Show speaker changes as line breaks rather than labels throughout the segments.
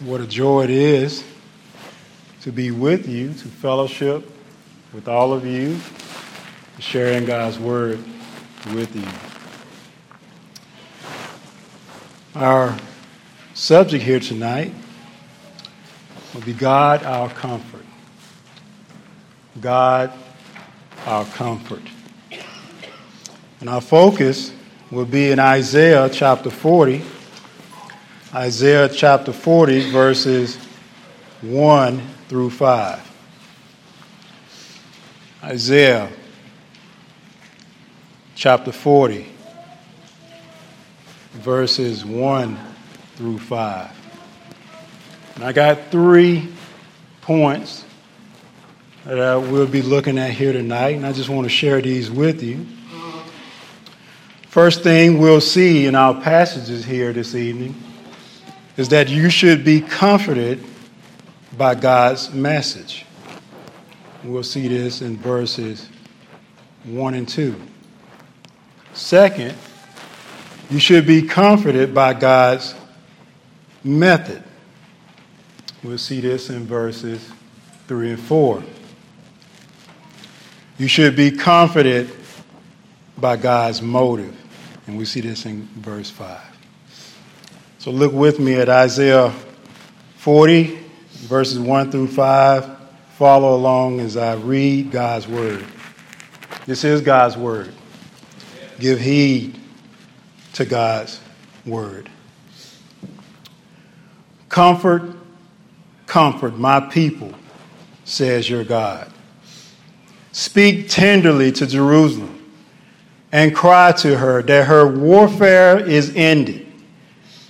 What a joy it is to be with you, to fellowship with all of you, sharing God's word with you. Our subject here tonight will be God our comfort. God our comfort. And our focus will be in Isaiah chapter 40. Isaiah chapter 40, verses 1 through 5. Isaiah chapter 40, verses 1 through 5. And I got three points that I will be looking at here tonight, and I just want to share these with you. First thing we'll see in our passages here this evening is that you should be comforted by God's message. We'll see this in verses 1 and 2. Second, you should be comforted by God's method. We'll see this in verses 3 and 4. You should be comforted by God's motive. And we see this in verse 5. So look with me at Isaiah 40, verses 1 through 5. Follow along as I read God's word. This is God's word. Give heed to God's word. Comfort, comfort my people, says your God. Speak tenderly to Jerusalem and cry to her that her warfare is ended,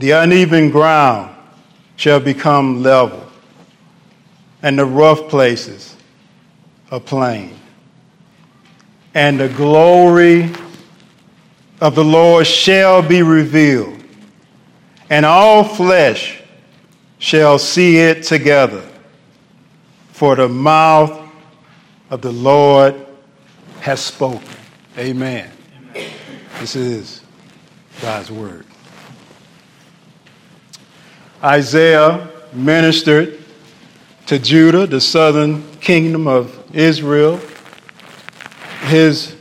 The uneven ground shall become level, and the rough places a plain. And the glory of the Lord shall be revealed, and all flesh shall see it together. For the mouth of the Lord has spoken. Amen. Amen. This is God's word. Isaiah ministered to Judah, the southern kingdom of Israel. His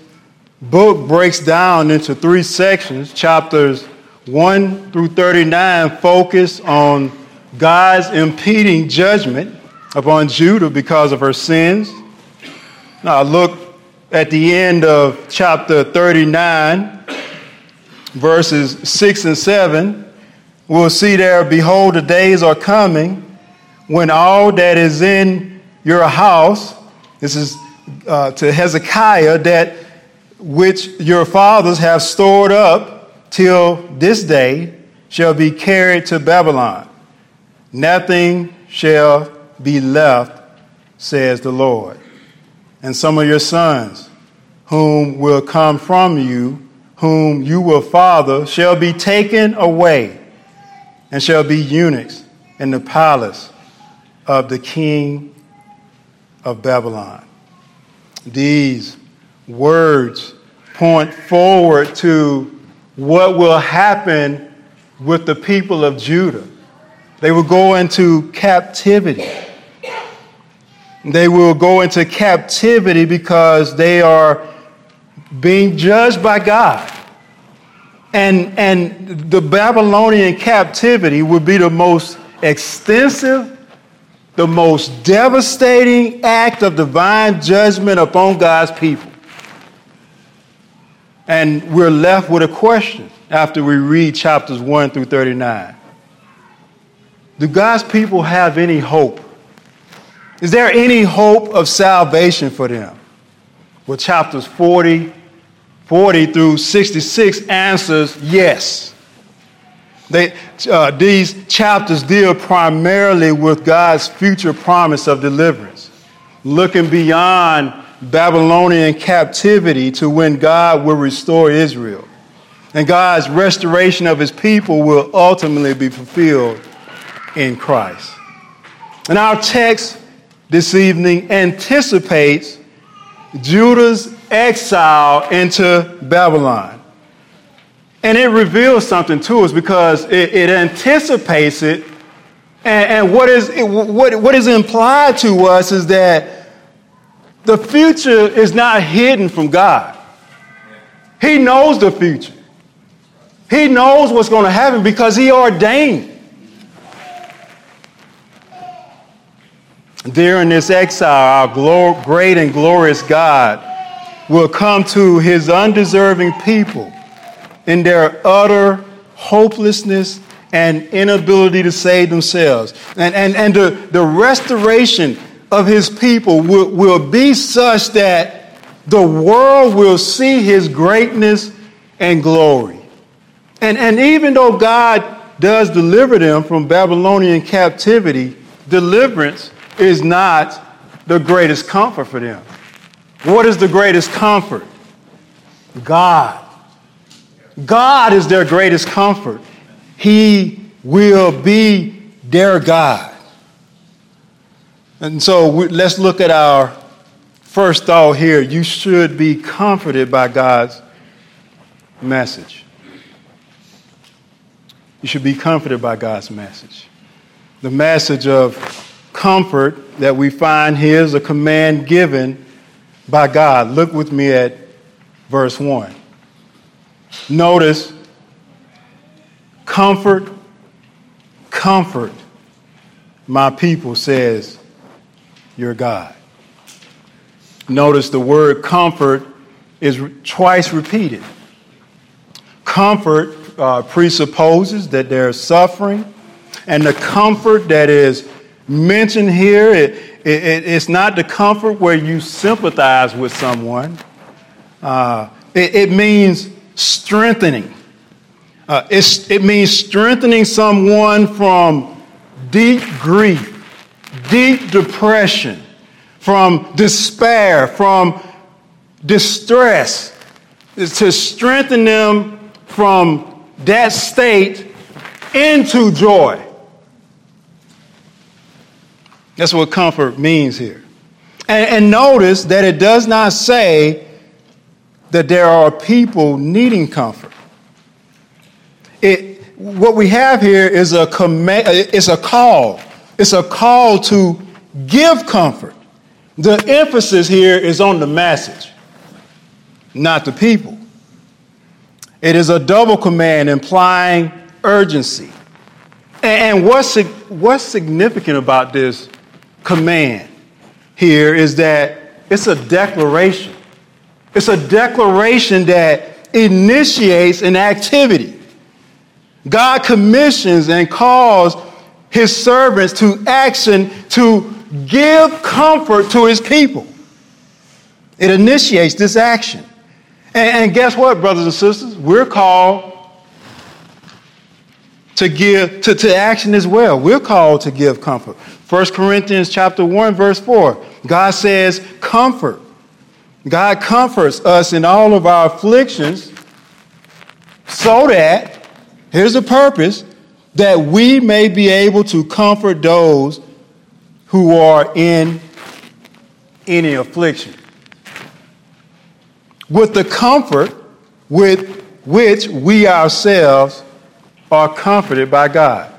book breaks down into three sections. Chapters 1 through 39 focus on God's impeding judgment upon Judah because of her sins. Now, look at the end of chapter 39, verses 6 and 7, we'll see there, Behold, the days are coming when all that is in your house, this is uh, to Hezekiah, that which your fathers have stored up till this day, shall be carried to Babylon. Nothing shall be left, says the Lord and some of your sons, whom will come from you, whom you will father, shall be taken away, and shall be eunuchs in the palace of the king of Babylon. These words point forward to what will happen with the people of Judah. They will go into captivity. They will go into captivity because they are being judged by God. And, and the Babylonian captivity would be the most extensive, the most devastating act of divine judgment upon God's people. And we're left with a question after we read chapters 1 through 39. Do God's people have any hope? Is there any hope of salvation for them? Well, chapters 40, 40 through 66 answers yes. They, uh, these chapters deal primarily with God's future promise of deliverance, looking beyond Babylonian captivity to when God will restore Israel. And God's restoration of his people will ultimately be fulfilled in Christ. And our text this evening anticipates Judah's exile into Babylon. And it reveals something to us because it, it anticipates it. And, and what, is, what, what is implied to us is that the future is not hidden from God. He knows the future. He knows what's going to happen because He ordained. During this exile, our great and glorious God will come to His undeserving people in their utter hopelessness and inability to save themselves. And, and, and the, the restoration of his people will, will be such that the world will see his greatness and glory. And, and even though God does deliver them from Babylonian captivity, deliverance is not the greatest comfort for them. What is the greatest comfort? God. God is their greatest comfort. He will be their God. And so we, let's look at our first thought here. You should be comforted by God's message. You should be comforted by God's message. The message of comfort that we find here is a command given by God. Look with me at verse 1. Notice comfort, comfort my people, says your God. Notice the word comfort is twice repeated. Comfort uh, presupposes that there's suffering, and the comfort that is mentioned here, it, it, it's not the comfort where you sympathize with someone. Uh, it, it means strengthening. Uh, it means strengthening someone from deep grief, deep depression, from despair, from distress, to strengthen them from that state into joy. That's what comfort means here. And, and notice that it does not say that there are people needing comfort. It, what we have here is a command, it's a call. It's a call to give comfort. The emphasis here is on the message, not the people. It is a double command implying urgency. And what's, what's significant about this command here is that it's a declaration. It's a declaration that initiates an activity. God commissions and calls his servants to action to give comfort to his people. It initiates this action. And, and guess what, brothers and sisters? We're called to give to, to action as well. We're called to give comfort. 1 Corinthians chapter 1, verse 4. God says, comfort. God comforts us in all of our afflictions so that, here's the purpose, that we may be able to comfort those who are in any affliction. With the comfort with which we ourselves are comforted by God.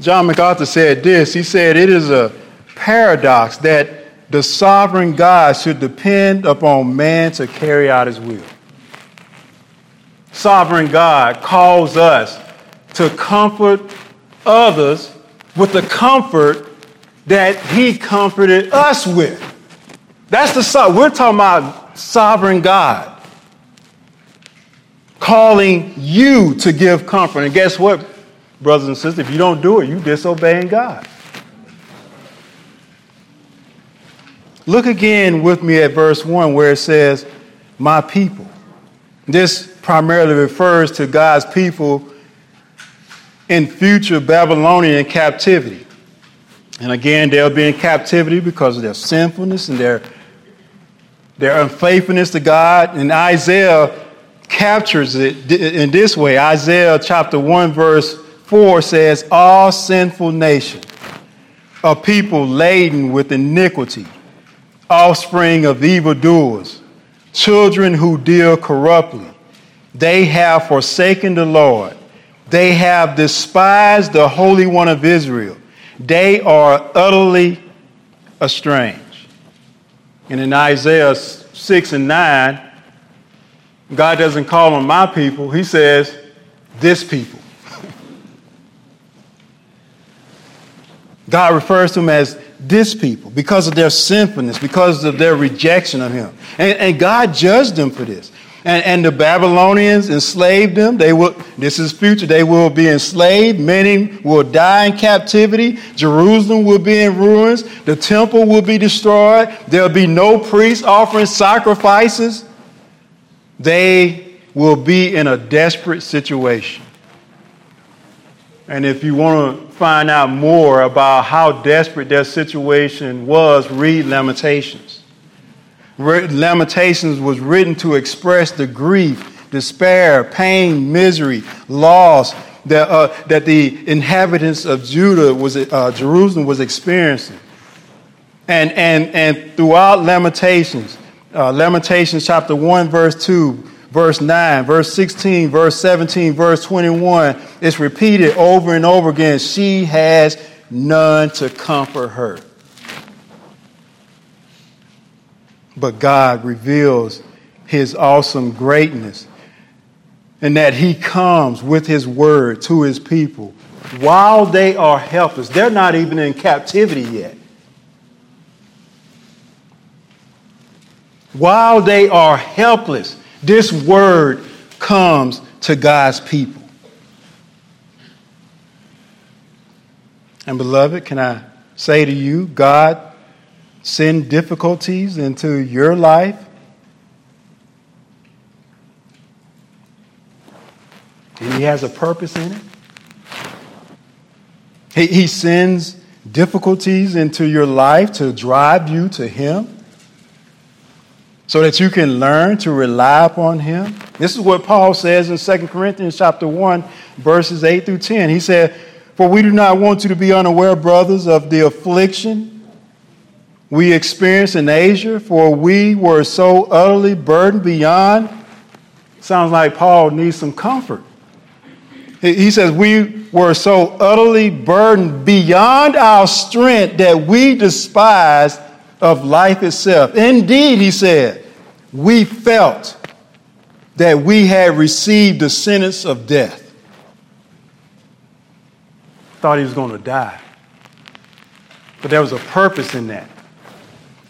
John MacArthur said this. He said, It is a paradox that the sovereign God should depend upon man to carry out his will. Sovereign God calls us to comfort others with the comfort that he comforted us with. That's the we're talking about sovereign God calling you to give comfort. And guess what, brothers and sisters? If you don't do it, you disobeying God. Look again with me at verse 1 where it says, My people. This primarily refers to God's people in future Babylonian captivity. And again, they'll be in captivity because of their sinfulness and their, their unfaithfulness to God. And Isaiah captures it in this way Isaiah chapter 1, verse 4 says, All sinful nation, a people laden with iniquity, offspring of evildoers, children who deal corruptly. They have forsaken the Lord. They have despised the Holy One of Israel. They are utterly estranged. And in Isaiah 6 and 9, God doesn't call them my people, He says, this people. God refers to them as this people because of their sinfulness, because of their rejection of Him. And, and God judged them for this. And, and, the Babylonians enslaved them. They will, this is future. They will be enslaved. Many will die in captivity. Jerusalem will be in ruins. The temple will be destroyed. There'll be no priests offering sacrifices. They will be in a desperate situation. And if you want to find out more about how desperate their situation was, read Lamentations. Lamentations was written to express the grief, despair, pain, misery, loss that, uh, that the inhabitants of Judah was, uh, Jerusalem was experiencing. And, and, and throughout Lamentations, uh, Lamentations chapter 1, verse 2, verse 9, verse 16, verse 17, verse 21. It's repeated over and over again. She has none to comfort her. But God reveals his awesome greatness and that he comes with his word to his people while they are helpless. They're not even in captivity yet. While they are helpless, this word comes to God's people. And beloved, can I say to you, God send difficulties into your life? And he has a purpose in it. He, he sends difficulties into your life to drive you to him so that you can learn to rely upon him. This is what Paul says in 2 Corinthians chapter 1 verses 8 through 10. He said, "For we do not want you to be unaware, brothers, of the affliction we experienced in Asia, for we were so utterly burdened beyond." Sounds like Paul needs some comfort. He says, We were so utterly burdened beyond our strength that we despised of life itself. Indeed, he said, we felt that we had received the sentence of death. Thought he was going to die. But there was a purpose in that.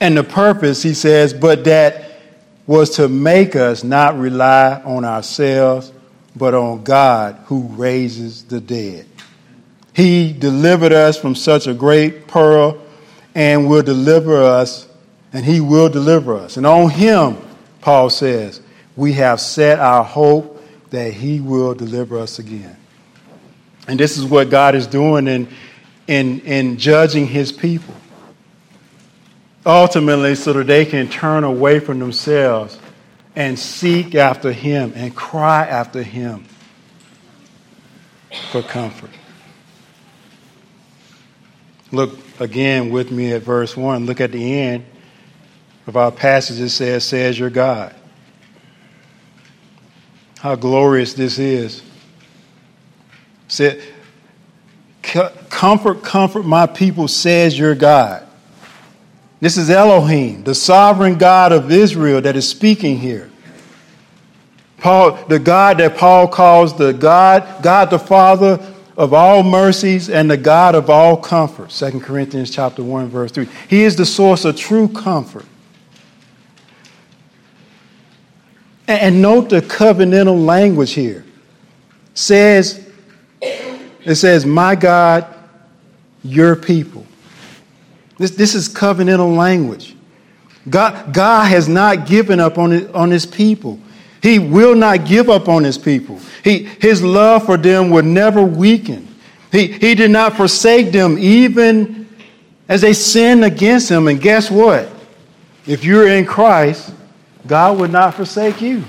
And the purpose, he says, but that was to make us not rely on ourselves, but on God who raises the dead. He delivered us from such a great peril and will deliver us, and he will deliver us. And on him, Paul says, we have set our hope that he will deliver us again. And this is what God is doing in, in, in judging his people. Ultimately, so that they can turn away from themselves and seek after him and cry after him for comfort. Look again with me at verse 1. Look at the end of our passage. It says, Says your God. How glorious this is. Said, Comfort, comfort my people, says your God. This is Elohim, the sovereign God of Israel, that is speaking here. Paul, the God that Paul calls the God, God the Father of all mercies and the God of all comfort. 2 Corinthians chapter 1 verse 3. He is the source of true comfort. And note the covenantal language here. Says it says, "My God, your people." This, this is covenantal language. God, God has not given up on, it, on his people. He will not give up on his people. He, his love for them will never weaken. He, he did not forsake them even as they sinned against him. And guess what? If you're in Christ, God would not forsake you.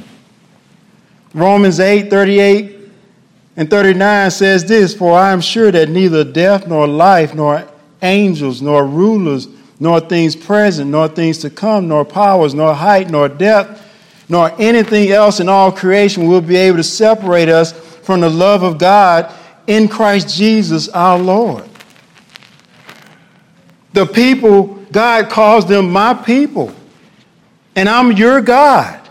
Romans 8 38 and 39 says this For I am sure that neither death, nor life, nor angels, nor rulers, nor things present, nor things to come, nor powers, nor height, nor depth, nor anything else in all creation will be able to separate us from the love of God in Christ Jesus our Lord. The people, God calls them my people, and I'm your God.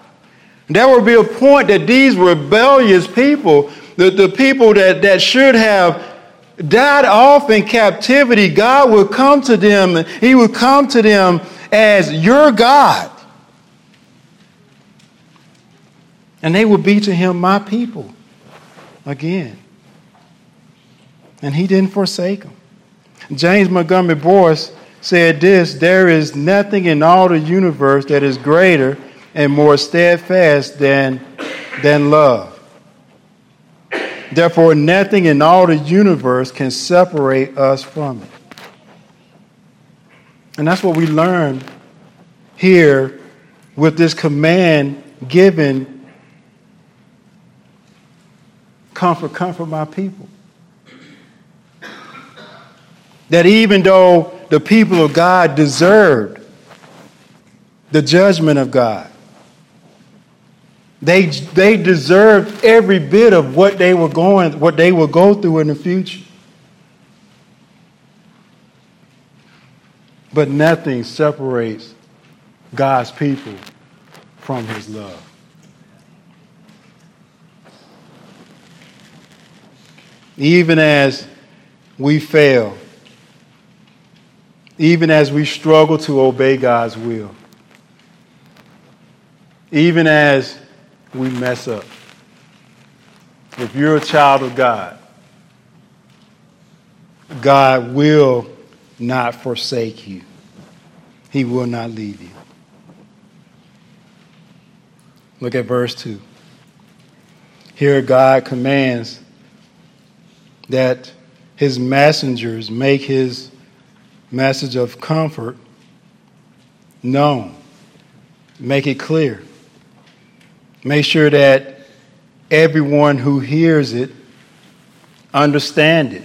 There will be a point that these rebellious people, the, the people that, that should have died off in captivity, God will come to them, He will come to them as your God. And they will be to Him my people again and he didn't forsake them. James Montgomery Boice said this There is nothing in all the universe that is greater and more steadfast than, than love. Therefore, nothing in all the universe can separate us from it. And that's what we learn here with this command given comfort, comfort my people that even though the people of God deserved the judgment of God, they, they deserved every bit of what they were going, what they will go through in the future. But nothing separates God's people from his love. Even as we fail, even as we struggle to obey God's will, even as we mess up. If you're a child of God, God will not forsake you. He will not leave you. Look at verse 2. Here, God commands that his messengers make his message of comfort known. Make it clear. Make sure that everyone who hears it understand it.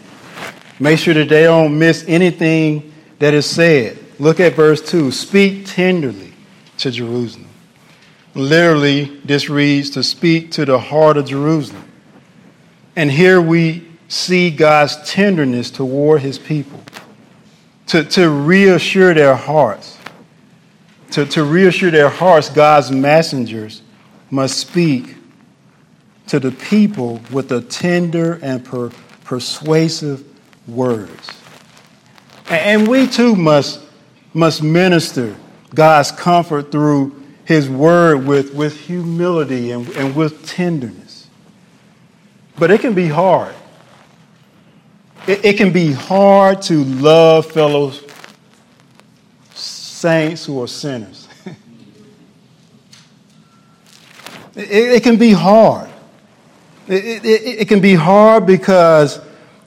Make sure that they don't miss anything that is said. Look at verse 2. Speak tenderly to Jerusalem. Literally, this reads to speak to the heart of Jerusalem. And here we see God's tenderness toward his people to, to reassure their hearts. To, to reassure their hearts, God's messengers must speak to the people with a tender and per, persuasive words. And, and we too must, must minister God's comfort through His word with, with humility and, and with tenderness. But it can be hard. It, it can be hard to love fellow saints who are sinners. it, it, can be hard. It, it, it can be hard because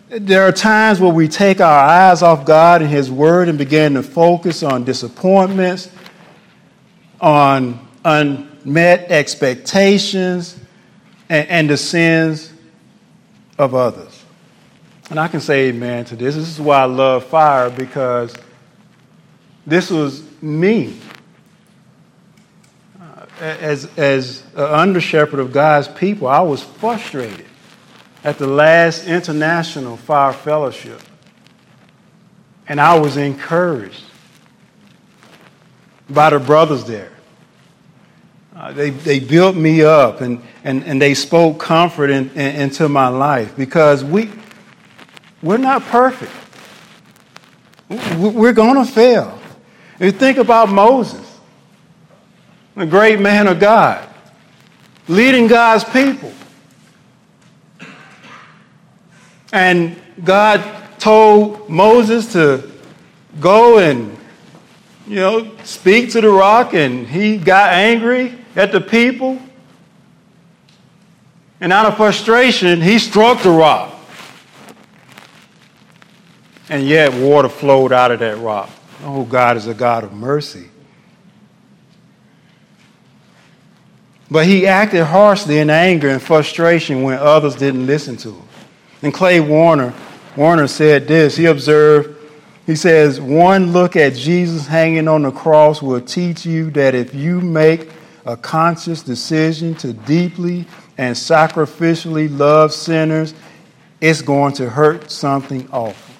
there are times where we take our eyes off God and His Word and begin to focus on disappointments, on unmet expectations, and, and the sins of others. And I can say amen to this. This is why I love fire because this was me. Uh, as, as an under shepherd of God's people, I was frustrated at the last International Fire Fellowship. And I was encouraged by the brothers there. Uh, they, they built me up and, and, and they spoke comfort in, in, into my life because we, we're not perfect. We're going to fail. You think about Moses, the great man of God, leading God's people. And God told Moses to go and, you know, speak to the rock, and he got angry at the people. And out of frustration, he struck the rock. And yet, water flowed out of that rock. Oh, God is a God of mercy. But he acted harshly in anger and frustration when others didn't listen to him. And Clay Warner, Warner said this. He observed, he says, one look at Jesus hanging on the cross will teach you that if you make a conscious decision to deeply and sacrificially love sinners, it's going to hurt something awful.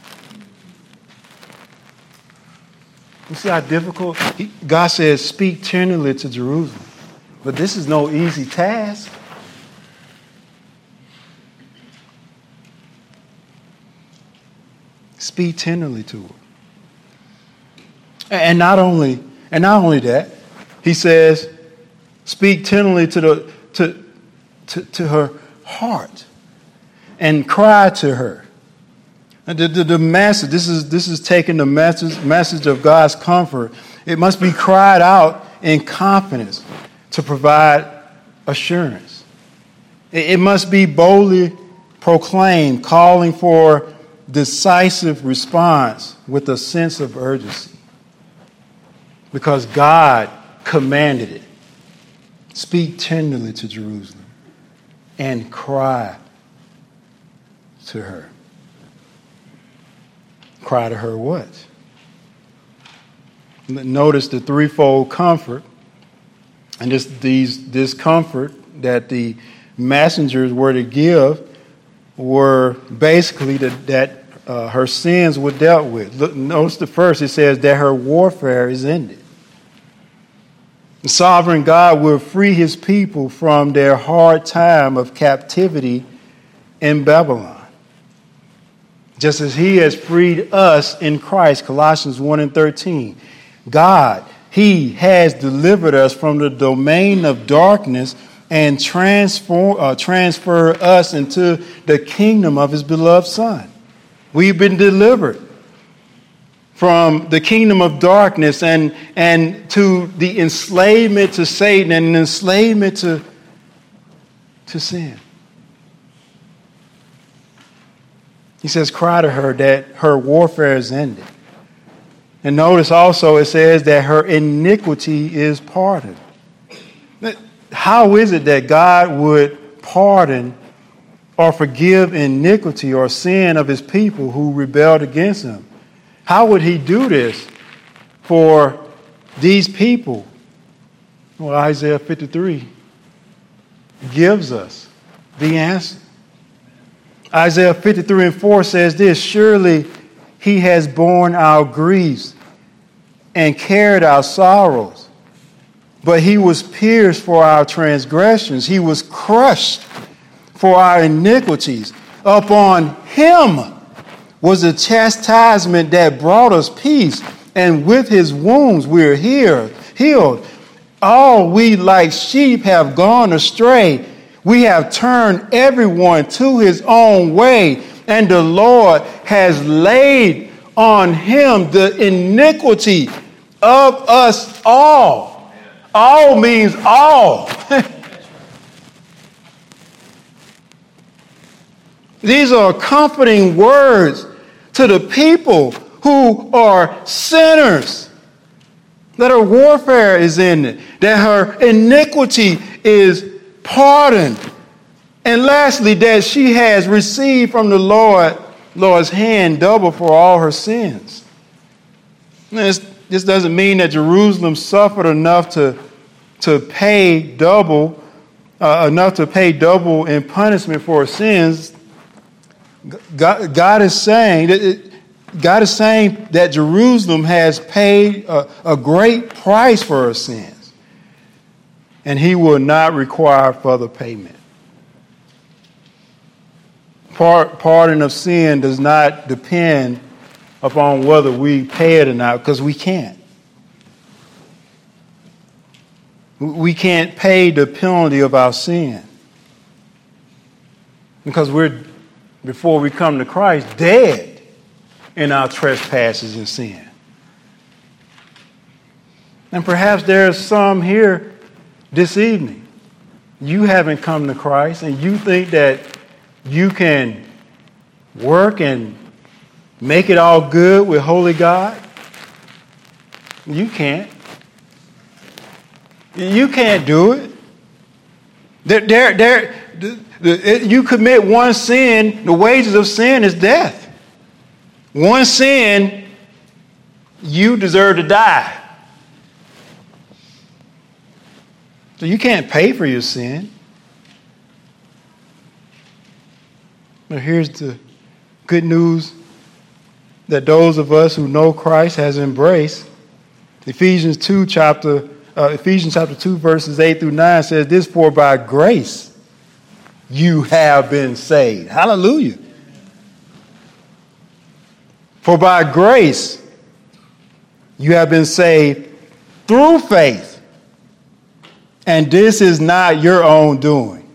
You see how difficult? God says, speak tenderly to Jerusalem. But this is no easy task. Speak tenderly to her. And not only, and not only that, he says, speak tenderly to the to, to, to her heart and cry to her. The, the, the, message, this is, this is taking the message, message of God's comfort. It must be cried out in confidence to provide assurance. It must be boldly proclaimed, calling for decisive response with a sense of urgency. Because God commanded it. Speak tenderly to Jerusalem and cry to her. Cry to her what? Notice the threefold comfort and this, these, discomfort that the messengers were to give were basically that, that uh, her sins were dealt with. Look, notice the first, it says that her warfare is ended. The sovereign God will free his people from their hard time of captivity in Babylon. Just as he has freed us in Christ, Colossians 1 and 13. God he has delivered us from the domain of darkness and transform, uh, transfer us into the kingdom of his beloved Son. We've been delivered from the kingdom of darkness and, and to the enslavement to Satan and enslavement to, to sin. He says, Cry to her that her warfare is ended. And notice also it says that her iniquity is pardoned. How is it that God would pardon or forgive iniquity or sin of his people who rebelled against him? How would he do this for these people? Well, Isaiah 53 gives us the answer. Isaiah 53 and 4 says this Surely he has borne our griefs and carried our sorrows. But he was pierced for our transgressions, he was crushed for our iniquities. Upon him was the chastisement that brought us peace, and with his wounds we are healed. All we like sheep have gone astray. We have turned everyone to his own way and the Lord has laid on him the iniquity of us all. All means all. These are comforting words to the people who are sinners. That her warfare is ended, that her iniquity is pardoned, and lastly, that she has received from the Lord, Lord's hand double for all her sins. This, this doesn't mean that Jerusalem suffered enough to, to pay double, uh, enough to pay double in punishment for her sins. God, God is saying that it, God is saying that Jerusalem has paid a, a great price for her sins, and He will not require further payment pardon of sin does not depend upon whether we pay it or not, because we can't. We can't pay the penalty of our sin. Because we're, before we come to Christ, dead in our trespasses and sin. And perhaps there's some here this evening you haven't come to Christ and you think that you can work and make it all good with Holy God, you can't. You can't do it. There, there, there, you commit one sin, the wages of sin is death. One sin, you deserve to die. So you can't pay for your sin. But here's the good news that those of us who know Christ has embraced. Ephesians 2 chapter uh, Ephesians chapter 2 verses 8 through 9 says this for by grace you have been saved. Hallelujah. For by grace you have been saved through faith. And this is not your own doing.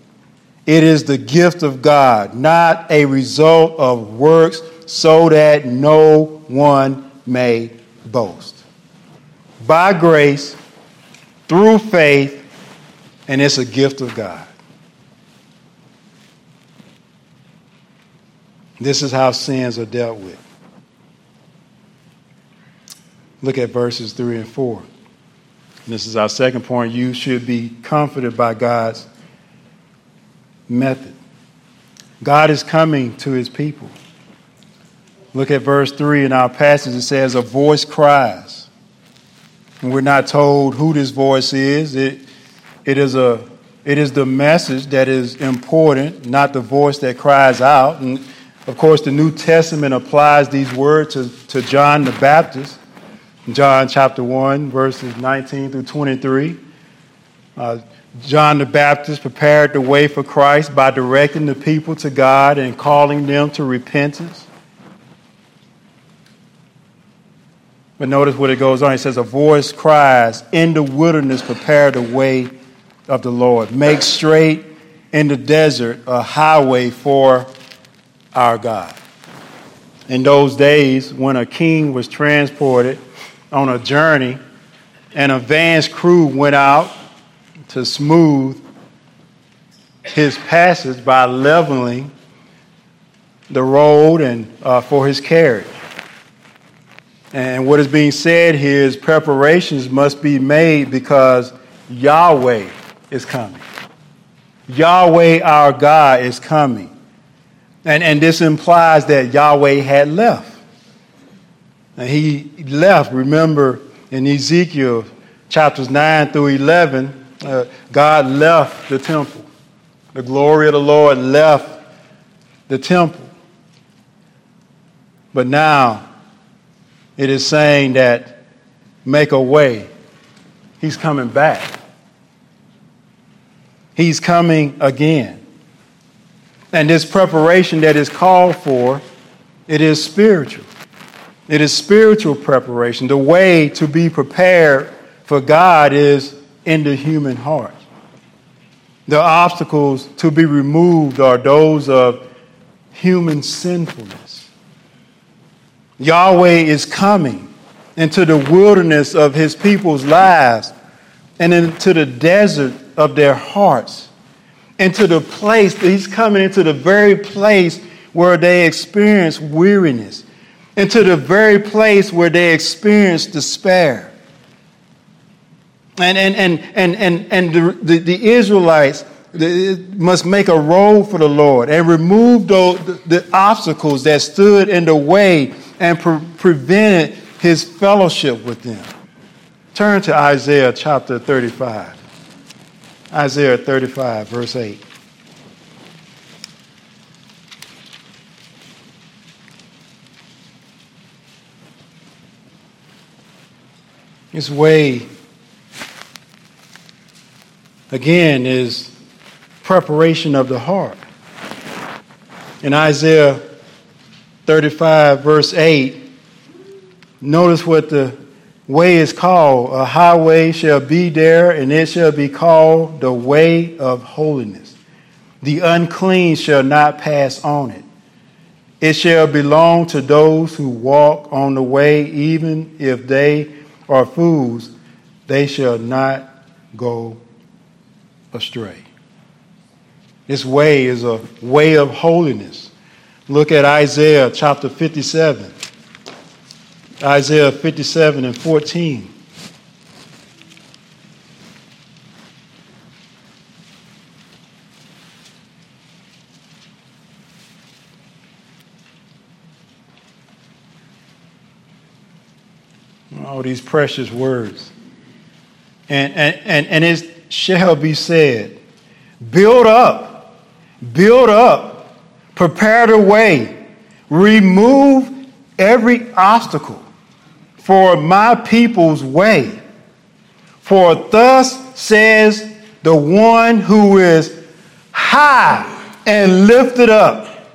It is the gift of God, not a result of works, so that no one may boast. By grace, through faith, and it's a gift of God. This is how sins are dealt with. Look at verses 3 and 4. And this is our second point. You should be comforted by God's method. God is coming to his people. Look at verse 3 in our passage. It says, A voice cries. And we're not told who this voice is. It, it, is a, it is the message that is important, not the voice that cries out. And of course, the New Testament applies these words to, to John the Baptist. John chapter 1, verses 19 through 23. Uh, John the Baptist prepared the way for Christ by directing the people to God and calling them to repentance. But notice what it goes on. It says, A voice cries, In the wilderness, prepare the way of the Lord. Make straight in the desert a highway for our God. In those days, when a king was transported on a journey, and a van's crew went out to smooth his passage by leveling the road and uh, for his carriage. And what is being said here is preparations must be made because Yahweh is coming. Yahweh, our God, is coming. And, and this implies that Yahweh had left. And he left, remember, in Ezekiel chapters 9 through 11, uh, God left the temple. The glory of the Lord left the temple. But now it is saying that make a way. He's coming back. He's coming again. And this preparation that is called for, it is spiritual. It is spiritual preparation. The way to be prepared for God is in the human heart. The obstacles to be removed are those of human sinfulness. Yahweh is coming into the wilderness of his people's lives and into the desert of their hearts, into the place, he's coming into the very place where they experience weariness into the very place where they experienced despair. And, and, and, and, and, and the, the, the Israelites must make a road for the Lord and remove those, the obstacles that stood in the way and pre- prevented his fellowship with them. Turn to Isaiah chapter 35. Isaiah 35, verse 8. His way, again, is preparation of the heart. In Isaiah 35, verse 8, notice what the way is called. A highway shall be there, and it shall be called the way of holiness. The unclean shall not pass on it. It shall belong to those who walk on the way, even if they are fools, they shall not go astray. This way is a way of holiness. Look at Isaiah chapter 57. Isaiah 57 and 14. All these precious words. And, and, and, and it shall be said, build up, build up, prepare the way, remove every obstacle for my people's way. For thus says the one who is high and lifted up,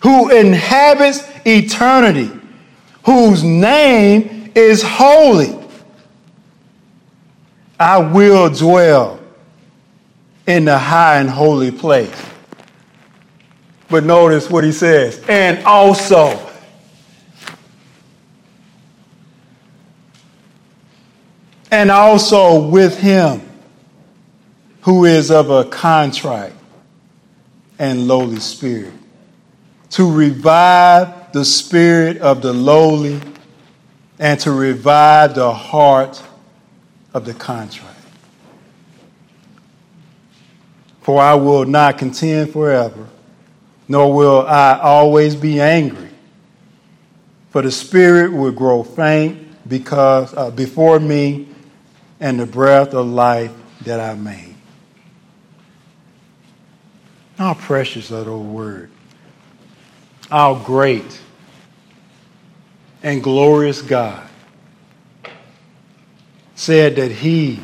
who inhabits eternity, whose name is holy. I will dwell in the high and holy place. But notice what he says, and also. And also with him who is of a contrite and lowly spirit, to revive the spirit of the lowly and to revive the heart of the contrite. For I will not contend forever, nor will I always be angry. For the spirit will grow faint because uh, before me, and the breath of life that I made. How precious are those words. How great and glorious God said that he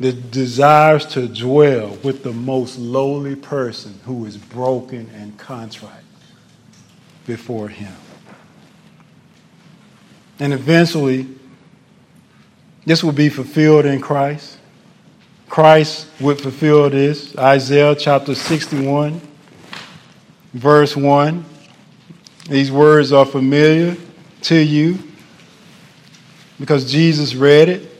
that desires to dwell with the most lowly person who is broken and contrite before him. And eventually, this will be fulfilled in Christ. Christ would fulfill this. Isaiah chapter 61, verse 1. These words are familiar to you because Jesus read it.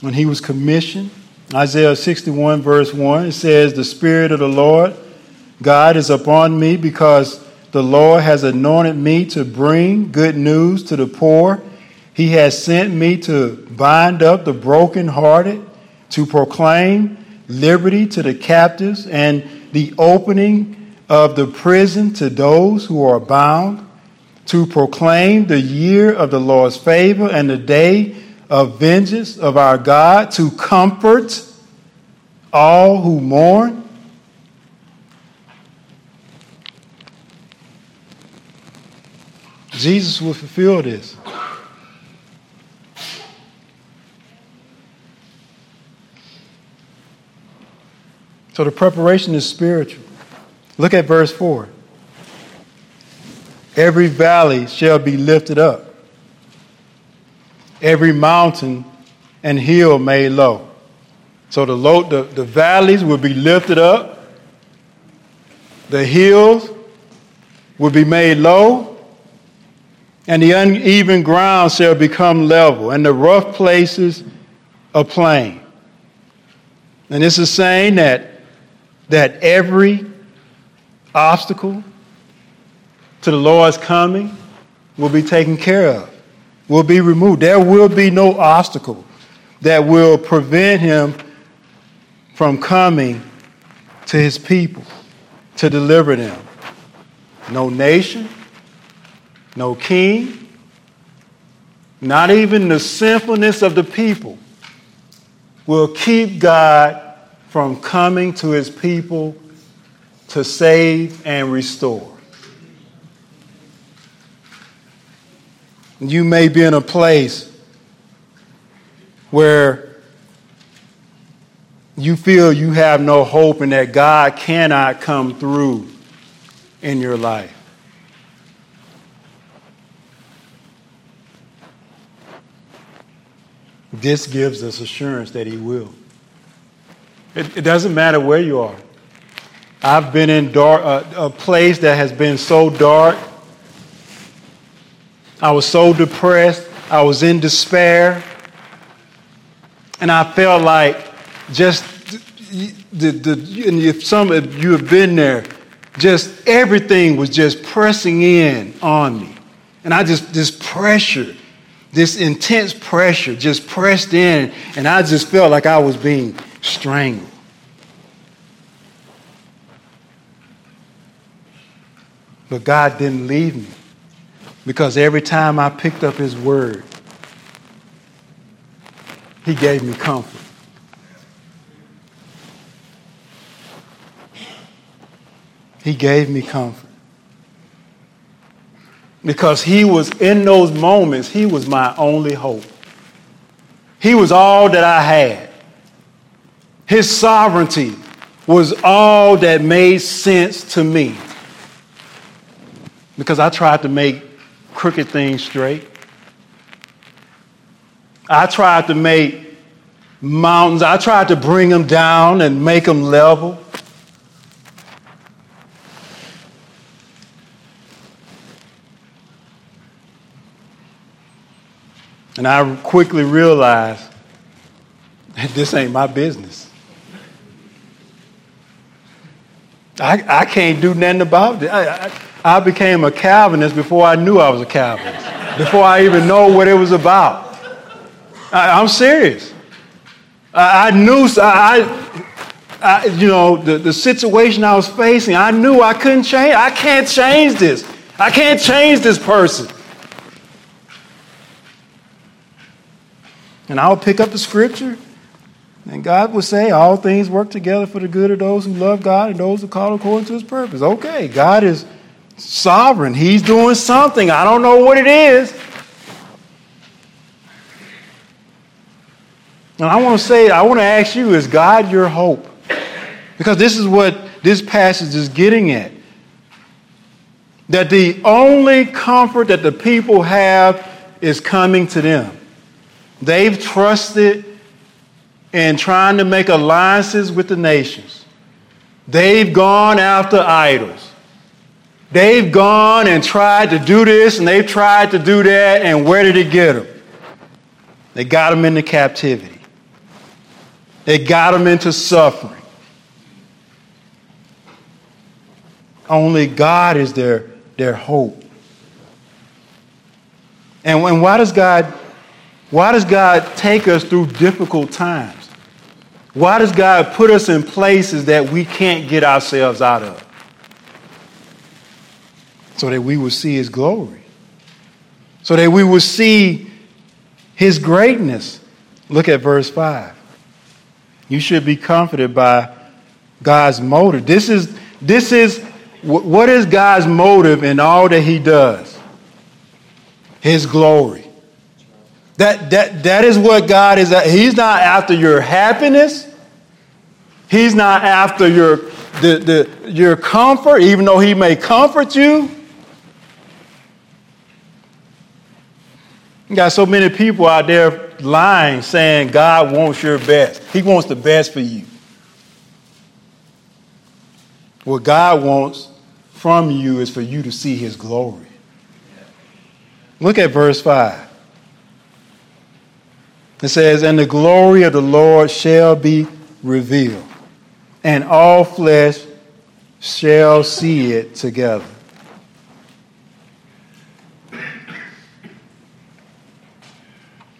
When he was commissioned, Isaiah 61, verse 1, it says, The Spirit of the Lord God is upon me because the Lord has anointed me to bring good news to the poor. He has sent me to bind up the brokenhearted, to proclaim liberty to the captives, and the opening of the prison to those who are bound, to proclaim the year of the Lord's favor and the day of vengeance of our God, to comfort all who mourn. Jesus will fulfill this. So the preparation is spiritual. Look at verse 4. Every valley shall be lifted up, every mountain and hill made low. So the, low, the, the valleys will be lifted up, the hills will be made low, and the uneven ground shall become level, and the rough places a plain. And this is saying that, that every obstacle to the Lord's coming will be taken care of, will be removed. There will be no obstacle that will prevent him from coming to his people to deliver them. No nation, no king, not even the sinfulness of the people will keep God from coming to his people to save and restore. You may be in a place where you feel you have no hope and that God cannot come through in your life. This gives us assurance that He will. It, it doesn't matter where you are. I've been in dark, uh, a place that has been so dark. I was so depressed. I was in despair. And I felt like just the, the, and if some of you have been there, just everything was just pressing in on me. And I just, this pressure, this intense pressure just pressed in, and I just felt like I was being strangled. But God didn't leave me because every time I picked up His word, He gave me comfort. He gave me comfort. Because He was in those moments, He was my only hope. He was all that I had. His sovereignty was all that made sense to me. Because I tried to make crooked things straight. I tried to make mountains, I tried to bring them down and make them level. And I quickly realized that this ain't my business. I, I can't do nothing about it. I, I, I became a Calvinist before I knew I was a Calvinist, before I even know what it was about. I, am serious. I, I knew, I, I, you know, the, the situation I was facing, I knew I couldn't change. I can't change this. I can't change this person. And I'll pick up the scripture, and God will say, All things work together for the good of those who love God and those who call according to his purpose. Okay, God is sovereign. He's doing something. I don't know what it is. And I want to say, I want to ask you, is God your hope? Because this is what this passage is getting at. That the only comfort that the people have is coming to them. They've trusted in trying to make alliances with the nations. They've gone after idols. They've gone and tried to do this and they've tried to do that, and where did it get them? They got them into captivity. They got them into suffering. Only God is their, their hope. And, and why does God why does God take us through difficult times? Why does God put us in places that we can't get ourselves out of? So that we will see His glory, so that we will see His greatness. Look at verse 5. You should be comforted by God's motive. This is, this is what is God's motive in all that He does? His glory. That, that, that is what God is. He's not after your happiness. He's not after your, the, the, your comfort, even though He may comfort you. You got so many people out there lying, saying God wants your best. He wants the best for you. What God wants from you is for you to see His glory. Look at verse 5. It says, And the glory of the Lord shall be revealed, and all flesh shall see it together.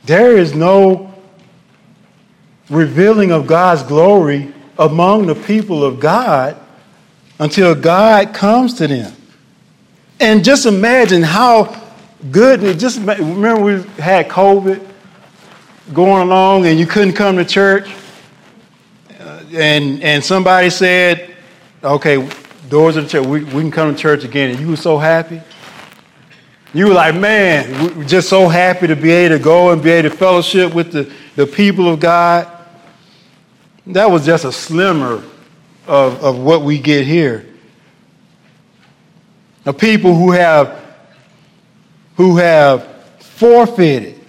There is no revealing of God's glory among the people of God until God comes to them. And just imagine how good, it just remember we had COVID going along and you couldn't come to church, uh, and, and somebody said, okay, doors of the church, we, we can come to church again, and you were so happy. You were like, man, we're just so happy to be able to go and be able to fellowship with the, the people of God. That was just a slimmer of, of what we get here. The people who have who have forfeited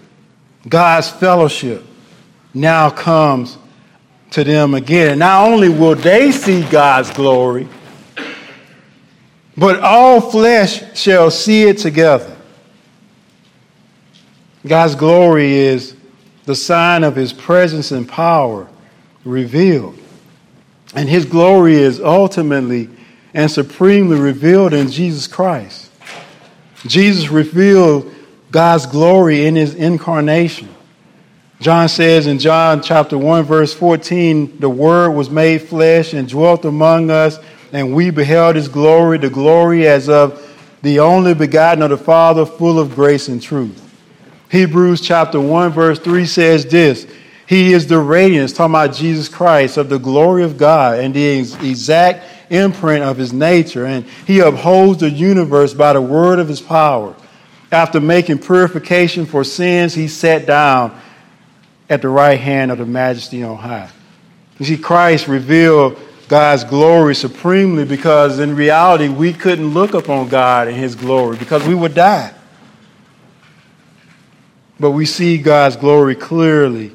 God's fellowship now comes to them again. And not only will they see God's glory, but all flesh shall see it together. God's glory is the sign of his presence and power revealed. And his glory is ultimately and supremely revealed in Jesus Christ. Jesus revealed God's glory in his incarnation. John says in John chapter 1, verse 14, the Word was made flesh and dwelt among us, and we beheld his glory, the glory as of the only begotten of the Father, full of grace and truth. Hebrews chapter 1, verse 3 says this He is the radiance, talking about Jesus Christ, of the glory of God and the exact imprint of his nature. And he upholds the universe by the word of his power. After making purification for sins, he sat down at the right hand of the majesty on high. You see, Christ revealed God's glory supremely because in reality we couldn't look upon God in his glory because we would die. But we see God's glory clearly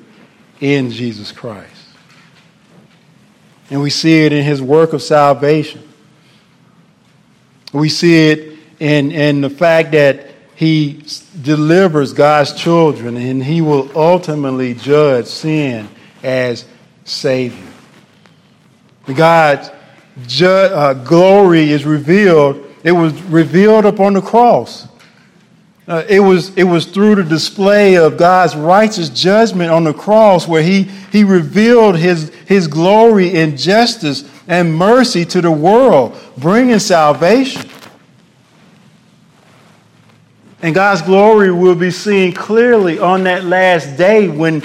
in Jesus Christ. And we see it in his work of salvation. We see it in, in the fact that he delivers God's children and he will ultimately judge sin as Savior. God's ju- uh, glory is revealed. It was revealed upon the cross. Uh, it, was, it was through the display of God's righteous judgment on the cross where he, he revealed his, his glory and justice and mercy to the world, bringing salvation. And God's glory will be seen clearly on that last day when,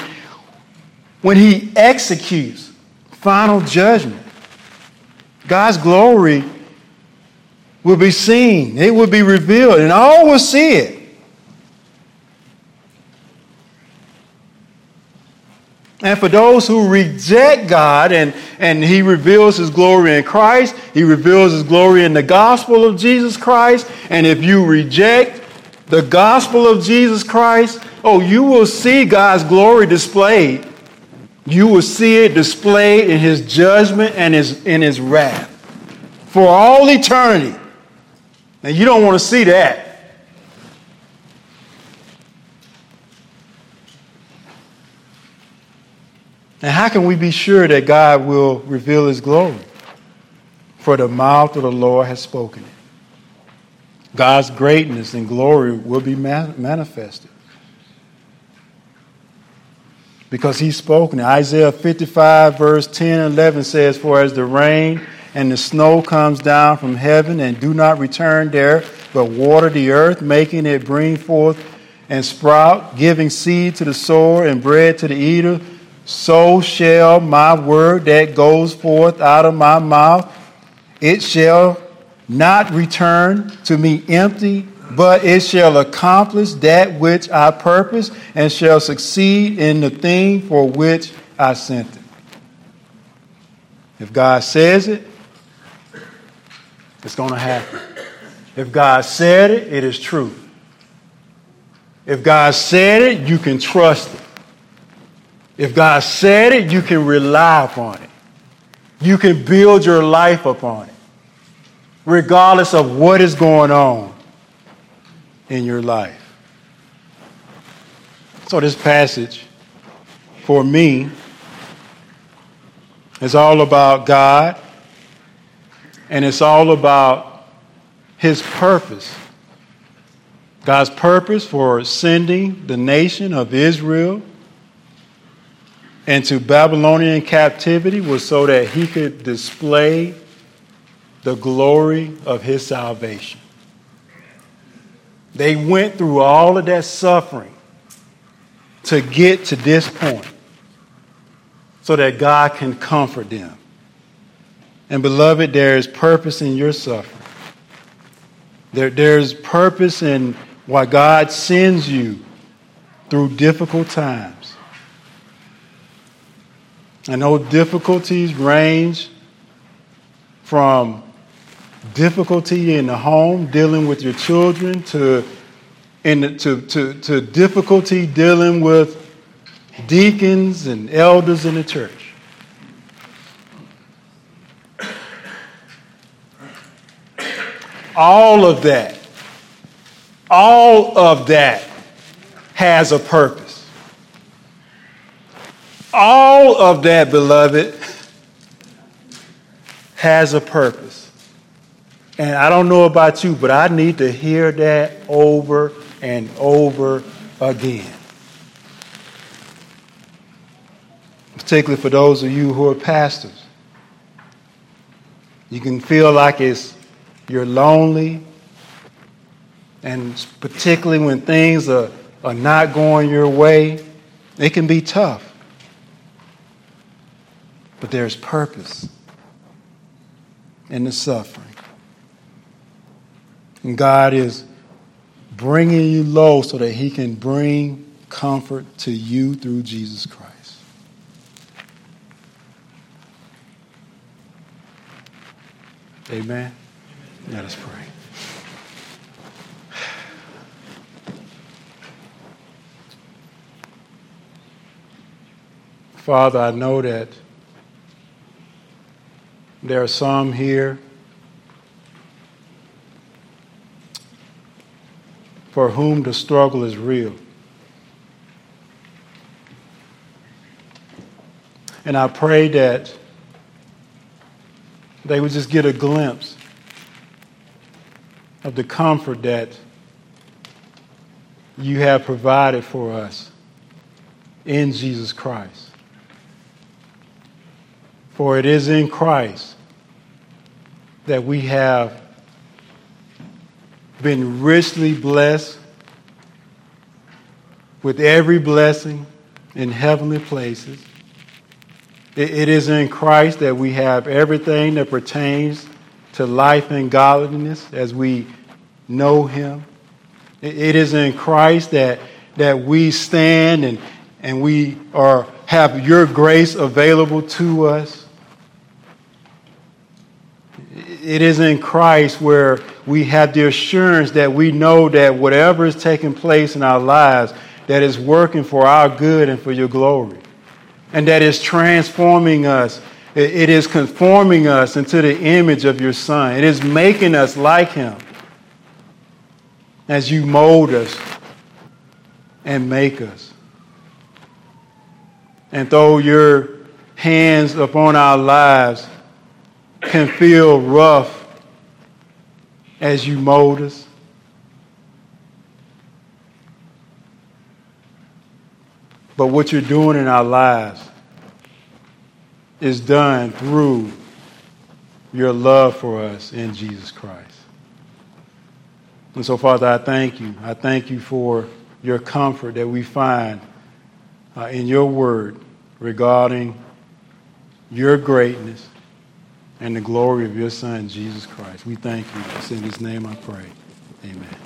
when he executes final judgment. God's glory will be seen, it will be revealed, and all will see it. And for those who reject God and, and He reveals His glory in Christ, He reveals His glory in the gospel of Jesus Christ. And if you reject the gospel of Jesus Christ, oh, you will see God's glory displayed. You will see it displayed in His judgment and His, in His wrath for all eternity. Now, you don't want to see that. And how can we be sure that God will reveal his glory? For the mouth of the Lord has spoken it. God's greatness and glory will be manifested. Because he's spoken. Isaiah 55, verse 10 and 11 says, For as the rain and the snow comes down from heaven and do not return there, but water the earth, making it bring forth and sprout, giving seed to the sower and bread to the eater, so shall my word that goes forth out of my mouth, it shall not return to me empty, but it shall accomplish that which I purpose and shall succeed in the thing for which I sent it. If God says it, it's going to happen. If God said it, it is true. If God said it, you can trust it. If God said it, you can rely upon it. You can build your life upon it, regardless of what is going on in your life. So, this passage, for me, is all about God, and it's all about His purpose. God's purpose for sending the nation of Israel into Babylonian captivity was so that he could display the glory of his salvation. They went through all of that suffering to get to this point so that God can comfort them. And beloved, there is purpose in your suffering. There, there's purpose in why God sends you through difficult times. I know difficulties range from difficulty in the home, dealing with your children, to, to, to, to difficulty dealing with deacons and elders in the church. All of that, all of that has a purpose. All of that, beloved, has a purpose. And I don't know about you, but I need to hear that over and over again. Particularly for those of you who are pastors. You can feel like it's you're lonely, and particularly when things are, are not going your way, it can be tough. But there's purpose in the suffering. And God is bringing you low so that He can bring comfort to you through Jesus Christ. Amen. Let us pray. Father, I know that there are some here for whom the struggle is real. And I pray that they would just get a glimpse of the comfort that you have provided for us in Jesus Christ. For it is in Christ that we have been richly blessed with every blessing in heavenly places. it is in Christ that we have everything that pertains to life and godliness as we know Him. it is in Christ that, that we stand and, and we are, have your grace available to us it is in Christ where we have the assurance that we know that whatever is taking place in our lives, that is working for our good and for your glory. And that is transforming us. It is conforming us into the image of your Son. It is making us like Him as you mold us and make us. And though your hands upon our lives can feel rough as you mold us. But what you're doing in our lives is done through your love for us in Jesus Christ. And so, Father, I thank you. I thank you for your comfort that we find uh, in your word regarding your greatness and the glory of your Son, Jesus Christ. We thank you. It's in his name I pray. Amen.